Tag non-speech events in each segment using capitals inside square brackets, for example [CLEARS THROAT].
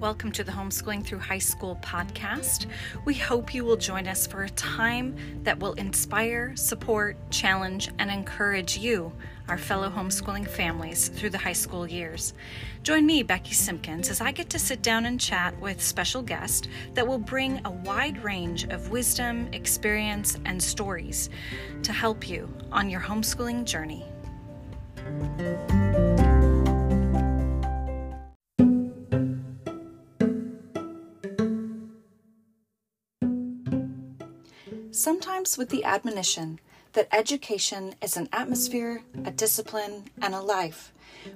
Welcome to the Homeschooling Through High School podcast. We hope you will join us for a time that will inspire, support, challenge, and encourage you, our fellow homeschooling families, through the high school years. Join me, Becky Simpkins, as I get to sit down and chat with special guests that will bring a wide range of wisdom, experience, and stories to help you on your homeschooling journey. Sometimes with the admonition that education is an atmosphere, a discipline, and a life,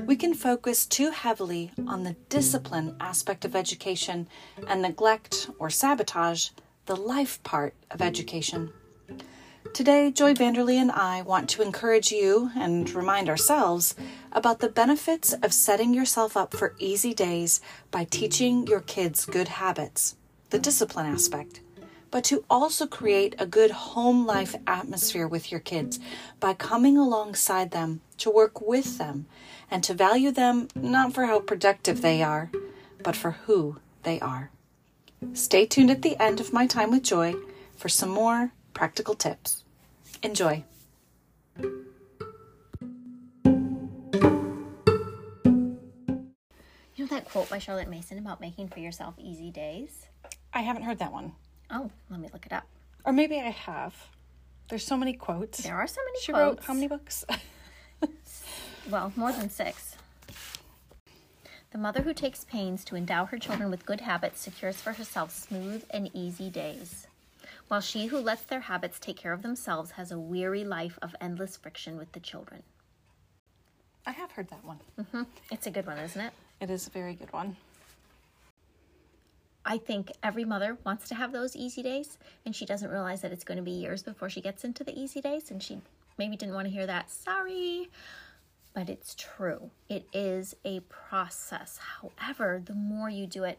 we can focus too heavily on the discipline aspect of education and neglect or sabotage the life part of education. Today, Joy Vanderlee and I want to encourage you and remind ourselves about the benefits of setting yourself up for easy days by teaching your kids good habits, the discipline aspect but to also create a good home life atmosphere with your kids by coming alongside them, to work with them, and to value them not for how productive they are, but for who they are. Stay tuned at the end of my time with Joy for some more practical tips. Enjoy. You know that quote by Charlotte Mason about making for yourself easy days? I haven't heard that one. Oh, let me look it up. Or maybe I have. There's so many quotes. There are so many she quotes. wrote how many books? [LAUGHS] well, more than six. The mother who takes pains to endow her children with good habits secures for herself smooth and easy days, while she who lets their habits take care of themselves has a weary life of endless friction with the children. I have heard that one. hmm It's a good one, isn't it? It is a very good one. I think every mother wants to have those easy days, and she doesn't realize that it's going to be years before she gets into the easy days, and she maybe didn't want to hear that. Sorry. But it's true. It is a process. However, the more you do it,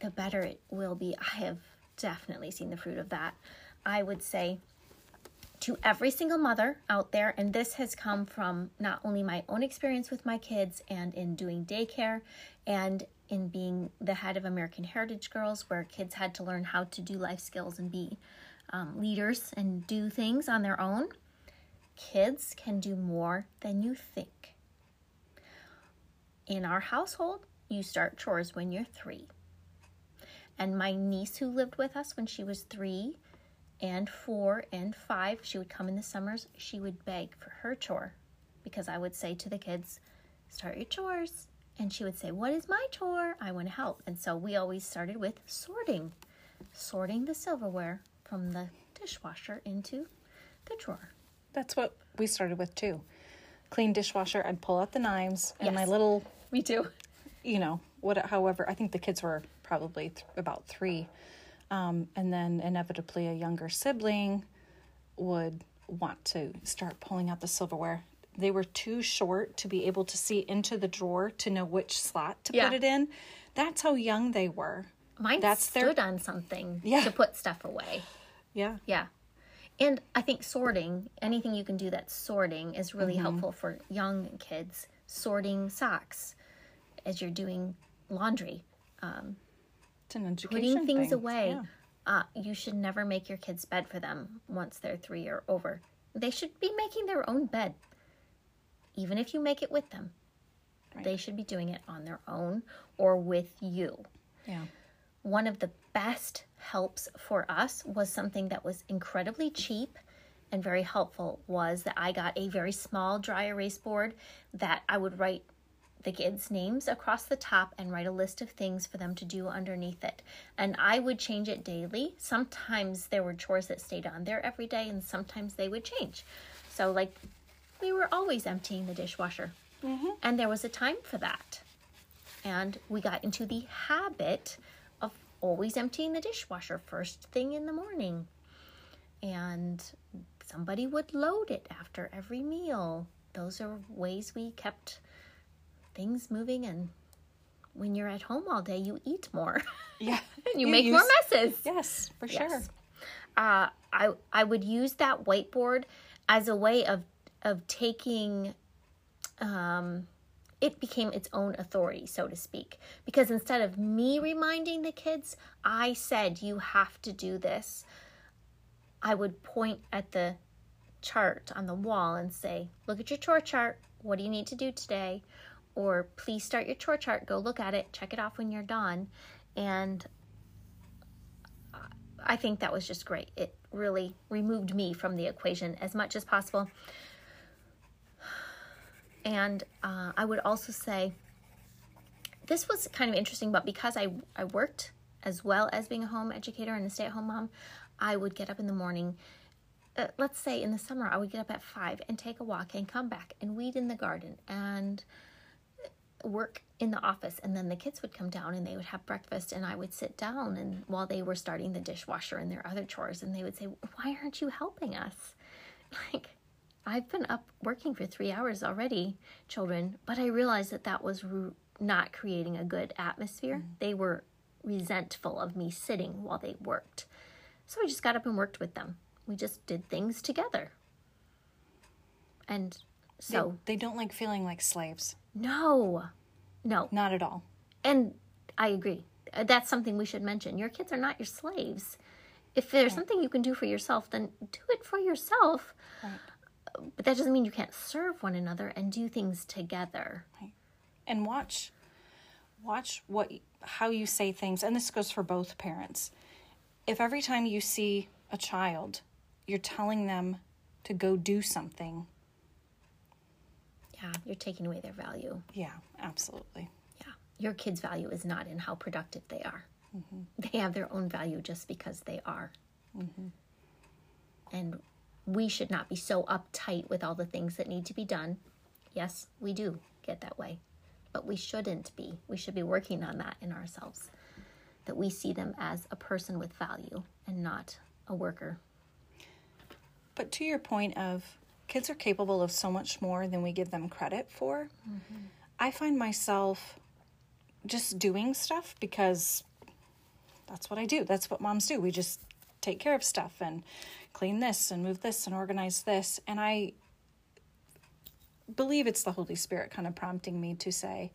the better it will be. I have definitely seen the fruit of that. I would say to every single mother out there, and this has come from not only my own experience with my kids and in doing daycare and in being the head of American Heritage Girls, where kids had to learn how to do life skills and be um, leaders and do things on their own. Kids can do more than you think. In our household, you start chores when you're three. And my niece, who lived with us when she was three and four and five, she would come in the summers, she would beg for her chore because I would say to the kids, Start your chores and she would say, What is my chore? I want to help. And so we always started with sorting, sorting the silverware from the dishwasher into the drawer. That's what we started with too. Clean dishwasher, I'd pull out the knives and Yes. my little, Me too. you know, what, however, I think the kids were probably th- about three. Um, and then inevitably a younger sibling would want to start pulling out the silverware. They were too short to be able to see into the drawer to know which slot to Yeah. put it in. That's how young they were. Mine That's their- stood on something Yeah. to put stuff away. Yeah. Yeah. And I think sorting, anything you can do that's sorting is really helpful for young kids. Sorting socks as you're doing laundry, It's an education putting things thing. away. Yeah. Uh, you should never make your kids bed for them once they're three or over. They should be making their own bed, even if you make it with them. They should be doing it on their own or with you. Yeah. one of the best helps for us was something that was incredibly cheap and very helpful was that I got a very small dry erase board that I would write the kids' names across the top and write a list of things for them to do underneath it. And I would change it daily. Sometimes there were chores that stayed on there every day, and sometimes they would change. So, like, we were always emptying the dishwasher. Mm-hmm. And there was a time for that and we got into the habit of always emptying the dishwasher first thing in the morning. And somebody would load it after every meal. Those are ways we kept things moving and when you're at home all day you eat more. [LAUGHS] Yeah. you, make more messes. Yes, for Yes. sure. uh, I I would use that whiteboard as a way of of taking um, it became its own authority, so to speak. Because instead of me reminding the kids, I said, you have to do this, I would point at the chart on the wall and say, look at your chore chart. What do you need to do today? Or please start your chore chart, go look at it, check it off when you're done. And I think that was just great. It really removed me from the equation as much as possible. And uh, I would also say this was kind of interesting, but because I, I worked as well as being a home educator and a stay at home mom, I would get up in the morning. Uh, let's say in the summer, I would get up at five and take a walk and come back and weed in the garden and work in the office and then the kids would come down and they would have breakfast and I would sit down and while they were starting the dishwasher and their other chores and they would say why aren't you helping us? [LAUGHS] Like I've been up working for 3 hours already children but I realized that that was not creating a good atmosphere. Mm. they were resentful of me sitting while they worked. So I just got up and worked with them. We just did things together. And so they, they don't like feeling like slaves no, no, not at all. And I agree. Uh, that's something we should mention. Your kids are not your slaves. If there's right. something you can do for yourself, then do it for yourself. Right. But that doesn't mean you can't serve one another and do things together. Right. And watch watch what how you say things and this goes for both parents. If every time you see a child, you're telling them to go do something yeah, you're taking away their value. Yeah, absolutely. Yeah. Your kids' value is not in how productive they are. Mm-hmm. They have their own value just because they are. Mm-hmm. And we should not be so uptight with all the things that need to be done. Yes, we do get that way. But we shouldn't be. We should be working on that in ourselves. That we see them as a person with value and not a worker. But to your point of kids are capable of so much more than we give them credit for. Mm-hmm. I find myself just doing stuff because that's what I do. That's what moms do. We just take care of stuff and clean this and move this and organize this. And I believe it's the Holy Spirit kind of prompting me to say,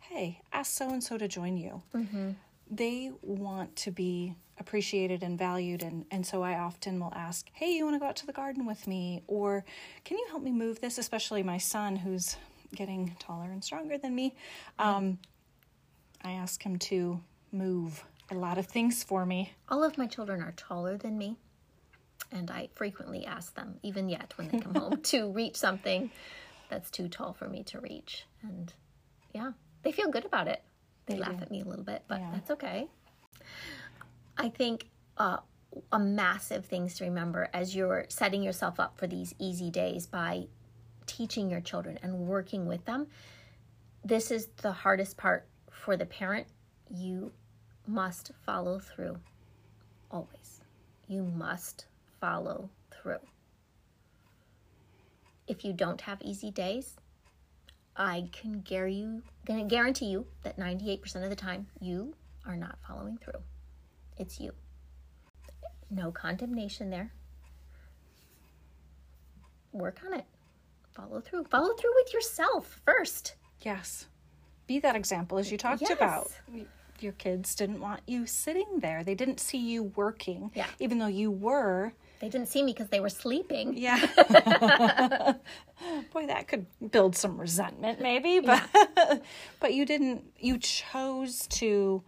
hey, ask so and so to join you. Mm-hmm. They want to be appreciated and valued and and so I often will ask, "Hey, you want to go out to the garden with me?" or "Can you help me move this?" especially my son who's getting taller and stronger than me. Um, I ask him to move a lot of things for me. All of my children are taller than me, and I frequently ask them, even yet when they come home, [LAUGHS] to reach something that's too tall for me to reach. And yeah, they feel good about it. They, they laugh do. at me a little bit, but yeah. that's okay. I think uh, a massive things to remember as you're setting yourself up for these easy days by teaching your children and working with them. This is the hardest part for the parent. You must follow through. Always. You must follow through. If you don't have easy days, I can guarantee you that 98% of the time you are not following through. It's you. No condemnation there. Work on it. Follow through. Follow through with yourself first. Yes. Be that example as you talked yes. about. Your kids didn't want you sitting there. They didn't see you working. Yeah. Even though you were. They didn't see me because they were sleeping. Yeah. [LAUGHS] Boy, that could build some resentment maybe, but yeah. [LAUGHS] but you didn't you chose to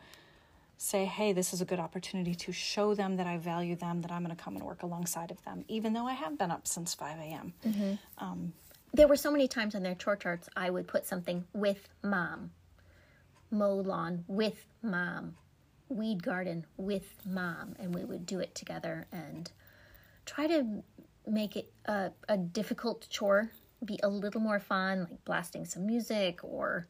say, hey, this is a good opportunity to show them that I value them, that I'm going to come and work alongside of them, even though I have been up since 5 a.m. Mm-hmm. Um, there were so many times on their chore charts I would put something with mom, mow lawn with mom, weed garden with mom, and we would do it together and try to make it a, a difficult chore be a little more fun, like blasting some music or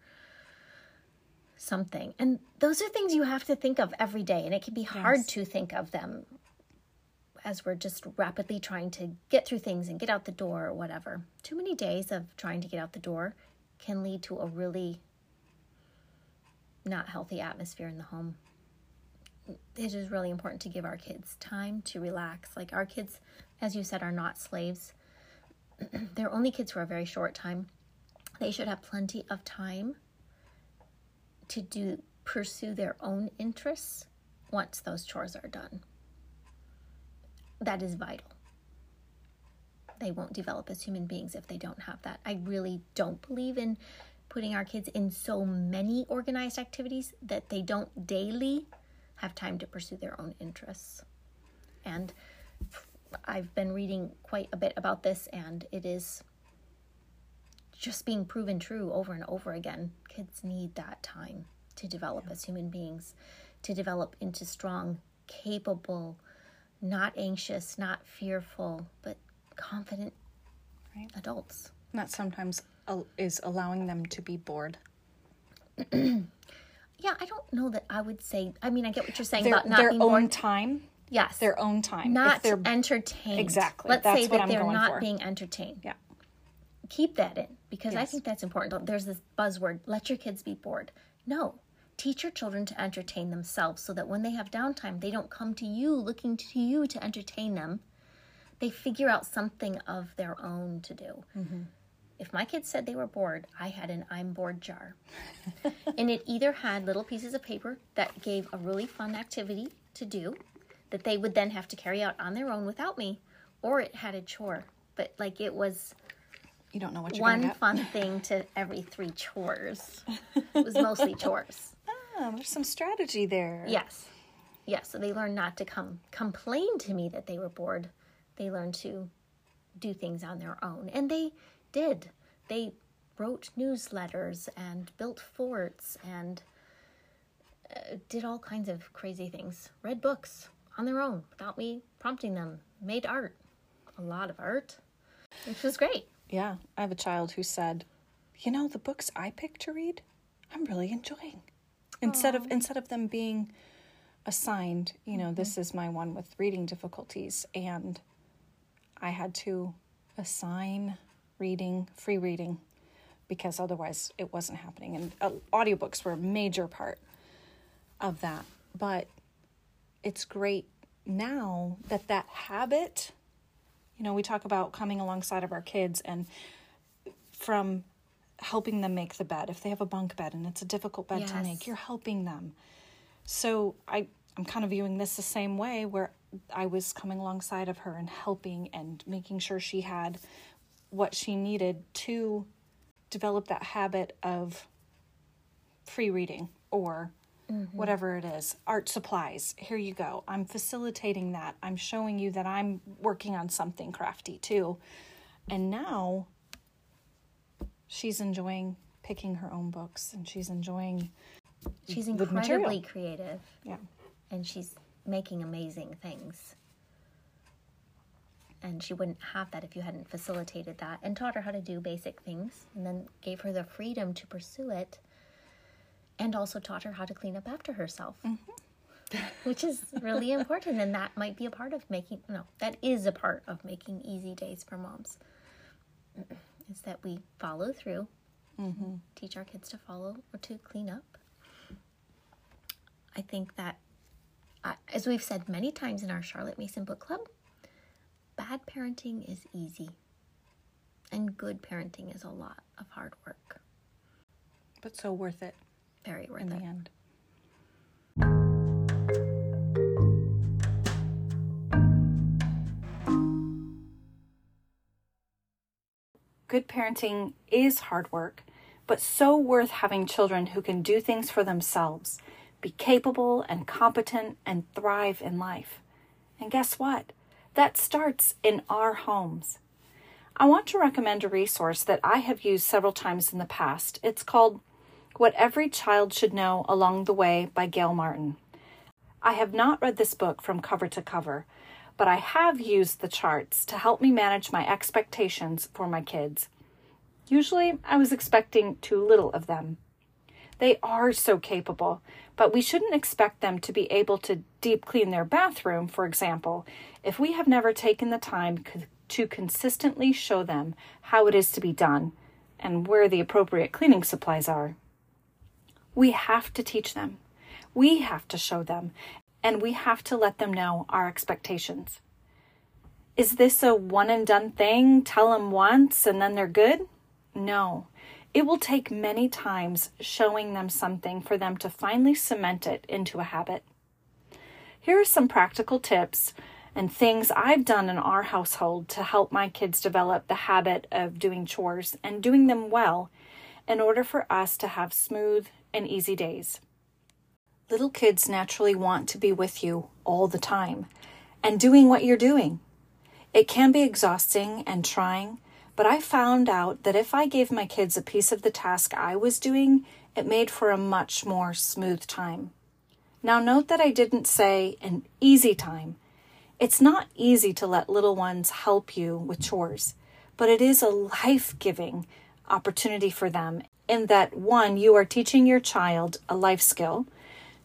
something. And those are things you have to think of every day, and it can be hard yes. to think of them as we're just rapidly trying to get through things and get out the door or whatever. Too many days of trying to get out the door can lead to a really not healthy atmosphere in the home. It is really important to give our kids time to relax. Like our kids, as you said, are not slaves. [CLEARS THROAT] They're only kids for a very short time. They should have plenty of time to do pursue their own interests once those chores are done. That is vital. They won't develop as human beings if they don't have that. I really don't believe in putting our kids in so many organized activities that they don't daily have time to pursue their own interests. And I've been reading quite a bit about this, and it is just being proven true over and over again. Kids need that time to develop yeah. as human beings, to develop into strong, capable, not anxious, not fearful, but confident right. adults. And that sometimes is allowing them to be bored. [CLEARS THROAT] yeah, I don't know that I would say. I mean, I get what you're saying their, about not their being own bored. time. Yes, their own time. Not entertained. Exactly. Let's That's say that they're not for. being entertained. Yeah. Keep that in because yes. I think that's important. There's this buzzword: let your kids be bored. No, teach your children to entertain themselves so that when they have downtime, they don't come to you looking to you to entertain them. They figure out something of their own to do. Mm-hmm. If my kids said they were bored, I had an I'm bored jar. [LAUGHS] and it either had little pieces of paper that gave a really fun activity to do that they would then have to carry out on their own without me, or it had a chore. But like it was you don't know what you're one fun thing to every three chores. It was mostly [LAUGHS] chores. Ah, there's some strategy there. Yes. Yes. So they learned not to come complain to me that they were bored. They learned to do things on their own. And they did. They wrote newsletters and built forts and uh, did all kinds of crazy things. Read books on their own without me prompting them. Made art. A lot of art. Which was great. Yeah. I have a child who said, You know, the books I pick to read, I'm really enjoying instead of instead of them being assigned you know mm-hmm. this is my one with reading difficulties and i had to assign reading free reading because otherwise it wasn't happening and uh, audiobooks were a major part of that but it's great now that that habit you know we talk about coming alongside of our kids and from helping them make the bed. If they have a bunk bed and it's a difficult bed yes. to make, you're helping them. So I I'm kind of viewing this the same way where I was coming alongside of her and helping and making sure she had what she needed to develop that habit of free reading or mm-hmm. whatever it is art supplies. Here you go. I'm facilitating that. I'm showing you that i'm working on something crafty too. And now she's enjoying picking her own books and she's enjoying she's incredibly creative. Yeah. And she's making amazing things. And she wouldn't have that if you hadn't facilitated that and taught her how to do basic things and then gave her the freedom to pursue it and also taught her how to clean up after herself mm-hmm. [LAUGHS] which is really important and that might be a part of making no that is a part of making easy days for moms [CLEARS THROAT] is that we follow through, mm-hmm. teach our kids to follow or to clean up. I think that, uh, as we've said many times in our Charlotte Mason Book Club, bad parenting is easy, and good parenting is a lot of hard work. But so worth it. Very worth in it. the end. Good parenting is hard work, but so worth having children who can do things for themselves, be capable and competent, and thrive in life. And guess what? That starts in our homes. I want to recommend a resource that I have used several times in the past. It's called What Every Child Should Know Along the Way by Gail Martin. I have not read this book from cover to cover, but I have used the charts to help me manage my expectations for my kids. Usually, I was expecting too little of them. They are so capable, but we shouldn't expect them to be able to deep clean their bathroom, for example, if we have never taken the time to consistently show them how it is to be done and where the appropriate cleaning supplies are. We have to teach them. We have to show them, and we have to let them know our expectations. Is this a one and done thing? Tell them once and then they're good? No. It will take many times showing them something for them to finally cement it into a habit. Here are some practical tips and things I've done in our household to help my kids develop the habit of doing chores and doing them well in order for us to have smooth and easy days. Little kids naturally want to be with you all the time and doing what you're doing. It can be exhausting and trying, but I found out that if I gave my kids a piece of the task I was doing, it made for a much more smooth time. Now, note that I didn't say an easy time. It's not easy to let little ones help you with chores, but it is a life giving opportunity for them in that one, you are teaching your child a life skill.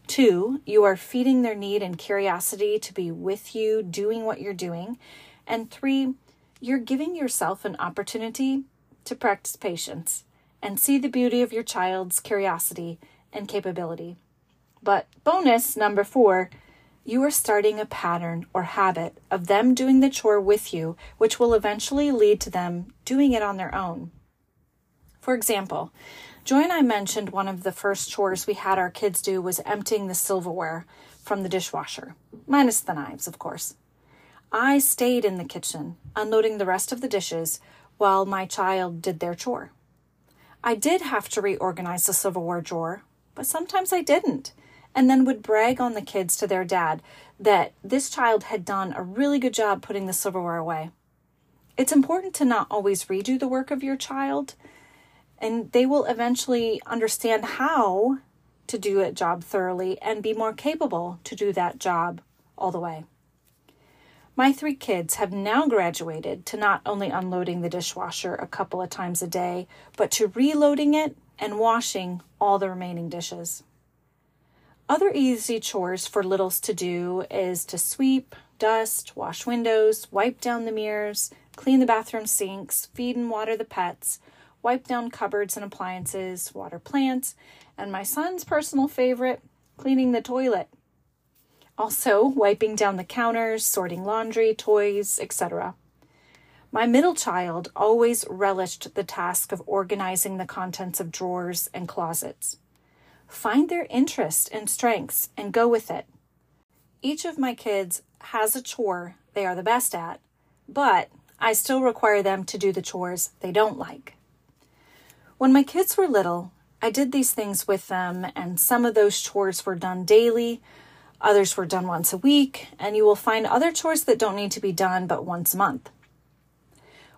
Two, you are feeding their need and curiosity to be with you doing what you're doing. And three, you're giving yourself an opportunity to practice patience and see the beauty of your child's curiosity and capability. But bonus number four, you are starting a pattern or habit of them doing the chore with you, which will eventually lead to them doing it on their own. For example, Joy and I mentioned one of the first chores we had our kids do was emptying the silverware from the dishwasher, minus the knives, of course. I stayed in the kitchen, unloading the rest of the dishes while my child did their chore. I did have to reorganize the silverware drawer, but sometimes I didn't, and then would brag on the kids to their dad that this child had done a really good job putting the silverware away. It's important to not always redo the work of your child, and they will eventually understand how to do a job thoroughly and be more capable to do that job all the way. My three kids have now graduated to not only unloading the dishwasher a couple of times a day, but to reloading it and washing all the remaining dishes. Other easy chores for littles to do is to sweep, dust, wash windows, wipe down the mirrors, clean the bathroom sinks, feed and water the pets, wipe down cupboards and appliances, water plants, and my son's personal favorite, cleaning the toilet. Also, wiping down the counters, sorting laundry, toys, etc. My middle child always relished the task of organizing the contents of drawers and closets. Find their interest and strengths and go with it. Each of my kids has a chore they are the best at, but I still require them to do the chores they don't like. When my kids were little, I did these things with them, and some of those chores were done daily, Others were done once a week, and you will find other chores that don't need to be done but once a month.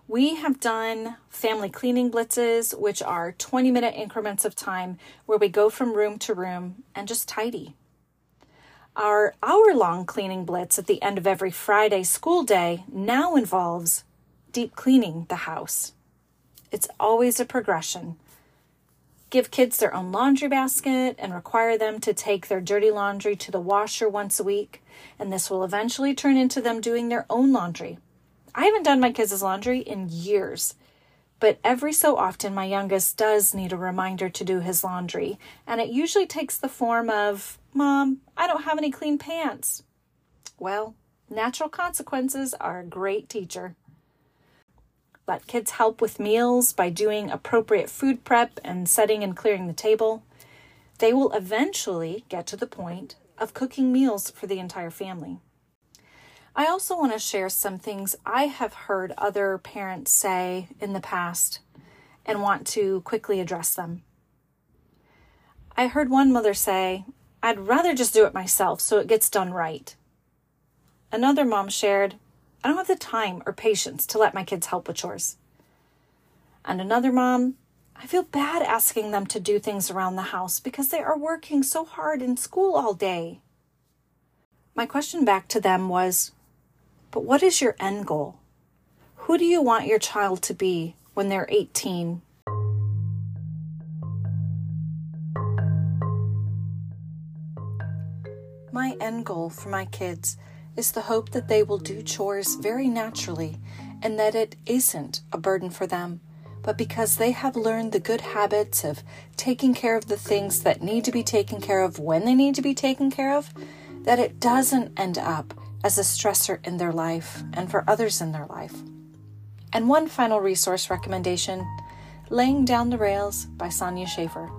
We have done family cleaning blitzes, which are 20 minute increments of time where we go from room to room and just tidy. Our hour long cleaning blitz at the end of every Friday school day now involves deep cleaning the house. It's always a progression give kids their own laundry basket and require them to take their dirty laundry to the washer once a week, and this will eventually turn into them doing their own laundry. I haven't done my kids' laundry in years, but every so often my youngest does need a reminder to do his laundry, and it usually takes the form of, Mom, I don't have any clean pants. Well, natural consequences are a great teacher. Let kids help with meals by doing appropriate food prep and setting and clearing the table. They will eventually get to the point of cooking meals for the entire family. I also want to share some things I have heard other parents say in the past and want to quickly address them. I heard one mother say, I'd rather just do it myself so it gets done right. Another mom shared, I don't have the time or patience to let my kids help with chores. And another mom, I feel bad asking them to do things around the house because they are working so hard in school all day. My question back to them was, But what is your end goal? Who do you want your child to be when they're 18? My end goal for my kids is the hope that they will do chores very naturally and that it isn't a burden for them, but because they have learned the good habits of taking care of the things that need to be taken care of when they need to be taken care of, that it doesn't end up as a stressor in their life and for others in their life. And one final resource recommendation Laying Down the Rails by Sonya Shafer.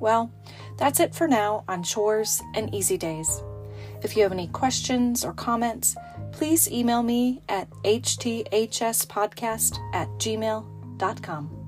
Well, that's it for now on chores and easy days. If you have any questions or comments, please email me at hthspodcast at gmail.com.